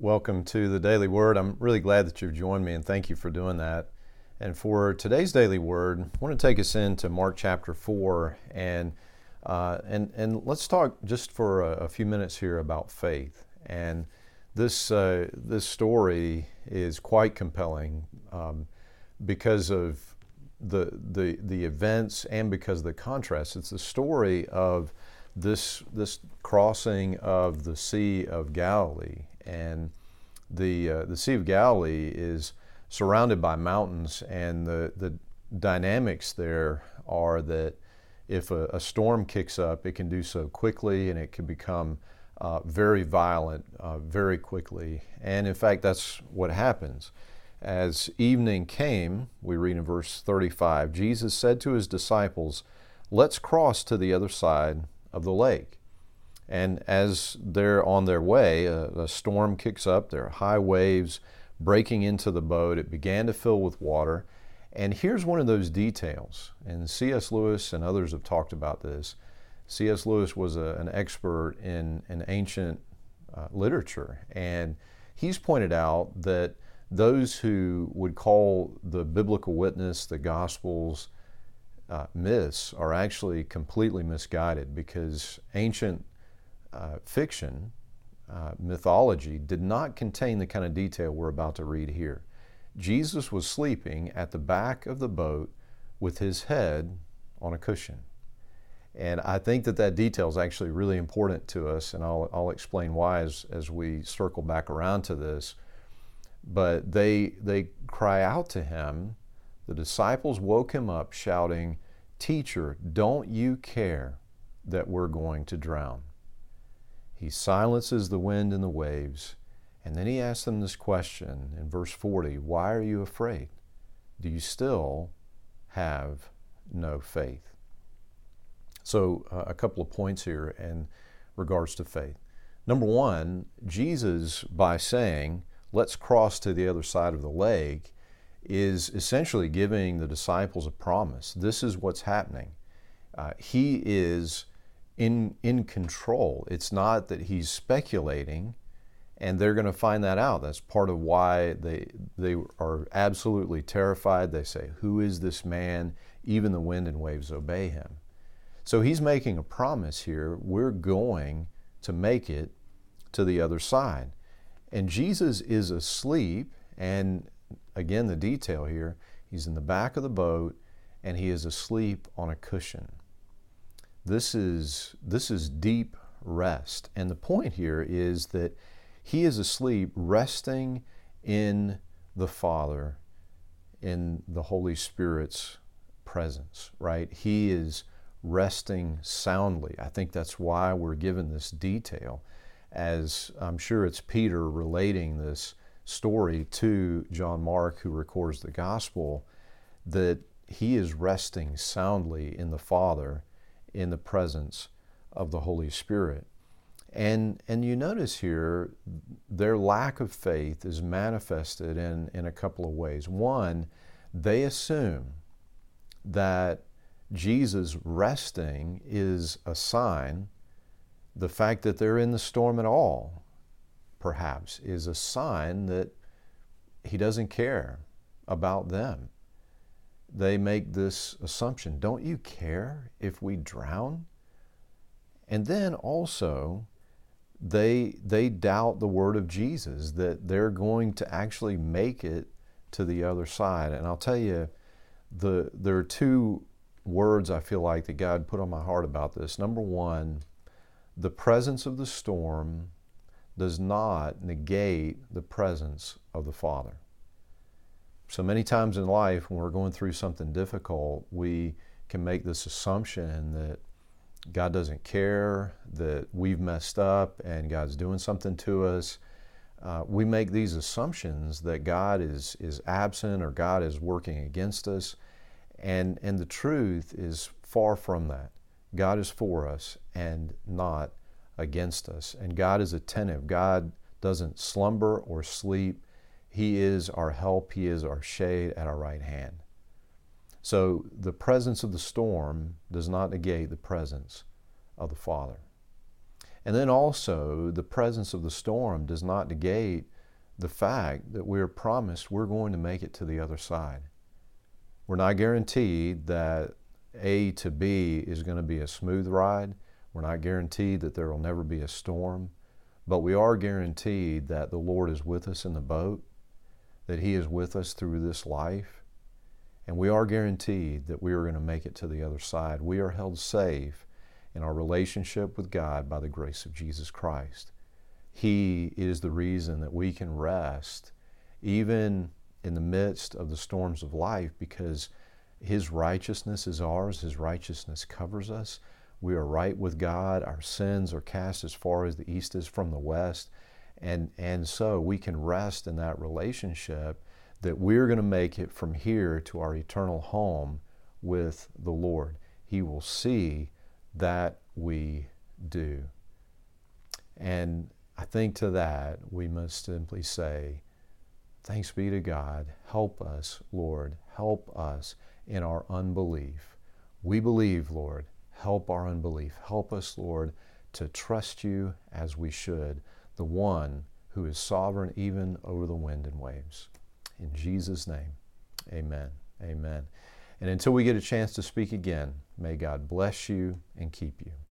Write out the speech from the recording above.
Welcome to the Daily Word. I'm really glad that you've joined me and thank you for doing that. And for today's Daily Word, I want to take us into Mark chapter 4 and, uh, and, and let's talk just for a, a, few minutes here about faith. And this, uh, this story is quite compelling um, because of the, the, the events and because of the contrast. It's the story of this, this crossing of the Sea of Galilee. And the, uh, the Sea of Galilee is surrounded by mountains, and the, the dynamics there are that if a, a storm kicks up, it can do so quickly and it can become uh, very violent uh, very quickly. And in fact, that's what happens. As evening came, we read in verse 35, Jesus said to his disciples, Let's cross to the other side of the lake. And as they're on their way, a, a storm kicks up, there are high waves breaking into the boat. It began to fill with water. And here's one of those details, and C.S. Lewis and others have talked about this. C.S. Lewis was a, an expert in, in ancient uh, literature, and he's pointed out that those who would call the biblical witness, the Gospels, uh, myths are actually completely misguided because ancient uh, fiction, uh, mythology, did not contain the kind of detail we're about to read here. Jesus was sleeping at the back of the boat with his head on a cushion. And I think that that detail is actually really important to us, and I'll, I'll explain why as, as we circle back around to this. But they, they cry out to him. The disciples woke him up, shouting, Teacher, don't you care that we're going to drown? He silences the wind and the waves, and then he asks them this question in verse 40 Why are you afraid? Do you still have no faith? So, uh, a couple of points here in regards to faith. Number one, Jesus, by saying, let's cross to the other side of the lake, is essentially giving the disciples a promise. This is what's happening. Uh, he is in, in control. It's not that he's speculating and they're going to find that out. That's part of why they, they are absolutely terrified. They say, Who is this man? Even the wind and waves obey him. So he's making a promise here. We're going to make it to the other side. And Jesus is asleep, and again, the detail here he's in the back of the boat and he is asleep on a cushion. This is, this is deep rest. And the point here is that he is asleep, resting in the Father, in the Holy Spirit's presence, right? He is resting soundly. I think that's why we're given this detail, as I'm sure it's Peter relating this story to John Mark, who records the gospel, that he is resting soundly in the Father in the presence of the Holy Spirit. And, and you notice here, their lack of faith is manifested in, in a couple of ways. One, they assume that Jesus resting is a sign, the fact that they're in the storm at all, perhaps, is a sign that he doesn't care about them. They make this assumption don't you care if we drown? And then also, they, they doubt the word of Jesus that they're going to actually make it to the other side. And I'll tell you, the, there are two words I feel like that God put on my heart about this. Number one, the presence of the storm does not negate the presence of the Father. So many times in life, when we're going through something difficult, we can make this assumption that God doesn't care, that we've messed up and God's doing something to us. Uh, we make these assumptions that God is, is absent or God is working against us. And, and the truth is far from that. God is for us and not against us. And God is attentive. God doesn't slumber or sleep. He is our help, He is our shade at our right hand. So the presence of the storm does not negate the presence of the Father. And then also, the presence of the storm does not negate the fact that we're promised we're going to make it to the other side. We're not guaranteed that A to B is going to be a smooth ride. We're not guaranteed that there will never be a storm. But we are guaranteed that the Lord is with us in the boat, that He is with us through this life, and we are guaranteed that we are going to make it to the other side. We are held safe in our relationship with God by the grace of Jesus Christ. He is the reason that we can rest even in the midst of the storms of life because His righteousness is ours, His righteousness covers us. We are right with God. Our sins are cast as far as the east is from the west. And, and so we can rest in that relationship that we're going to make it from here to our eternal home with the Lord. He will see that we do. And I think to that we must simply say, Thanks be to God. Help us, Lord. Help us in our unbelief. We believe, Lord. Help our unbelief. Help us, Lord, to trust you as we should, the one who is sovereign even over the wind and waves. In Jesus' name, amen. Amen. And until we get a chance to speak again, may God bless you and keep you.